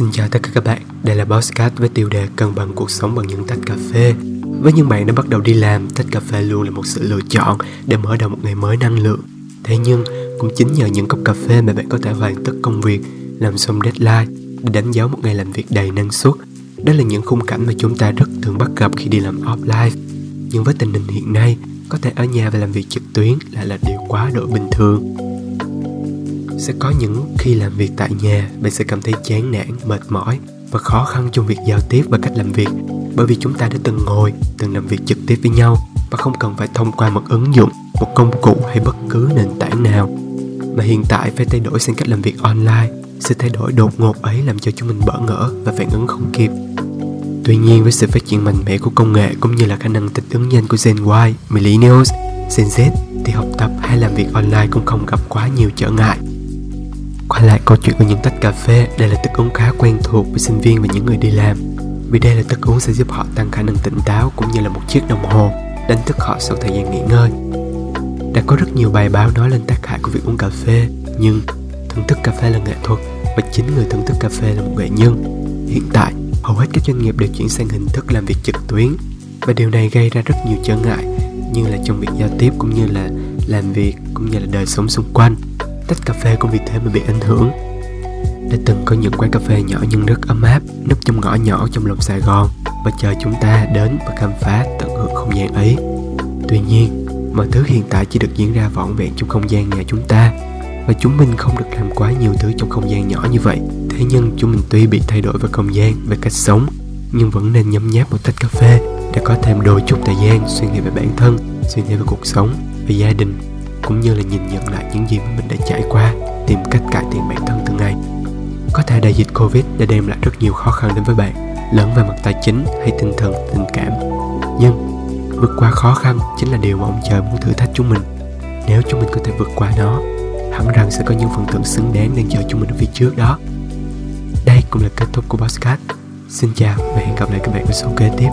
Xin chào tất cả các bạn, đây là Bosscat với tiêu đề cân bằng cuộc sống bằng những tách cà phê. Với những bạn đã bắt đầu đi làm, tách cà phê luôn là một sự lựa chọn để mở đầu một ngày mới năng lượng. Thế nhưng, cũng chính nhờ những cốc cà phê mà bạn có thể hoàn tất công việc, làm xong deadline để đánh dấu một ngày làm việc đầy năng suất. Đó là những khung cảnh mà chúng ta rất thường bắt gặp khi đi làm offline. Nhưng với tình hình hiện nay, có thể ở nhà và làm việc trực tuyến lại là điều quá độ bình thường sẽ có những khi làm việc tại nhà bạn sẽ cảm thấy chán nản mệt mỏi và khó khăn trong việc giao tiếp và cách làm việc. Bởi vì chúng ta đã từng ngồi từng làm việc trực tiếp với nhau và không cần phải thông qua một ứng dụng một công cụ hay bất cứ nền tảng nào. Mà hiện tại phải thay đổi sang cách làm việc online sự thay đổi đột ngột ấy làm cho chúng mình bỡ ngỡ và phản ứng không kịp. Tuy nhiên với sự phát triển mạnh mẽ của công nghệ cũng như là khả năng thích ứng nhanh của Gen Y, Millennials, Gen Z thì học tập hay làm việc online cũng không gặp quá nhiều trở ngại. Quay lại câu chuyện của những tách cà phê, đây là thức uống khá quen thuộc với sinh viên và những người đi làm. Vì đây là thức uống sẽ giúp họ tăng khả năng tỉnh táo cũng như là một chiếc đồng hồ đánh thức họ sau thời gian nghỉ ngơi. Đã có rất nhiều bài báo nói lên tác hại của việc uống cà phê, nhưng thưởng thức cà phê là nghệ thuật và chính người thưởng thức cà phê là một nghệ nhân. Hiện tại, hầu hết các doanh nghiệp đều chuyển sang hình thức làm việc trực tuyến và điều này gây ra rất nhiều trở ngại như là trong việc giao tiếp cũng như là làm việc cũng như là đời sống xung quanh tách cà phê cũng vì thế mà bị ảnh hưởng đã từng có những quán cà phê nhỏ nhưng rất ấm áp núp trong ngõ nhỏ trong lòng Sài Gòn và chờ chúng ta đến và khám phá tận hưởng không gian ấy. Tuy nhiên, mọi thứ hiện tại chỉ được diễn ra vỏn vẹn trong không gian nhà chúng ta và chúng mình không được làm quá nhiều thứ trong không gian nhỏ như vậy. Thế nhưng chúng mình tuy bị thay đổi về không gian, về cách sống nhưng vẫn nên nhấm nháp một tách cà phê để có thêm đôi chút thời gian suy nghĩ về bản thân, suy nghĩ về cuộc sống, về gia đình cũng như là nhìn nhận lại những gì mà mình đã trải qua, tìm cách cải thiện bản thân từng ngày. Có thể đại dịch covid đã đem lại rất nhiều khó khăn đến với bạn, lẫn về mặt tài chính hay tinh thần, tình cảm. Nhưng, vượt qua khó khăn chính là điều mà ông trời muốn thử thách chúng mình. Nếu chúng mình có thể vượt qua nó, hẳn rằng sẽ có những phần thưởng xứng đáng đang chờ chúng mình ở phía trước đó. Đây cũng là kết thúc của podcast. Xin chào và hẹn gặp lại các bạn ở số kế tiếp.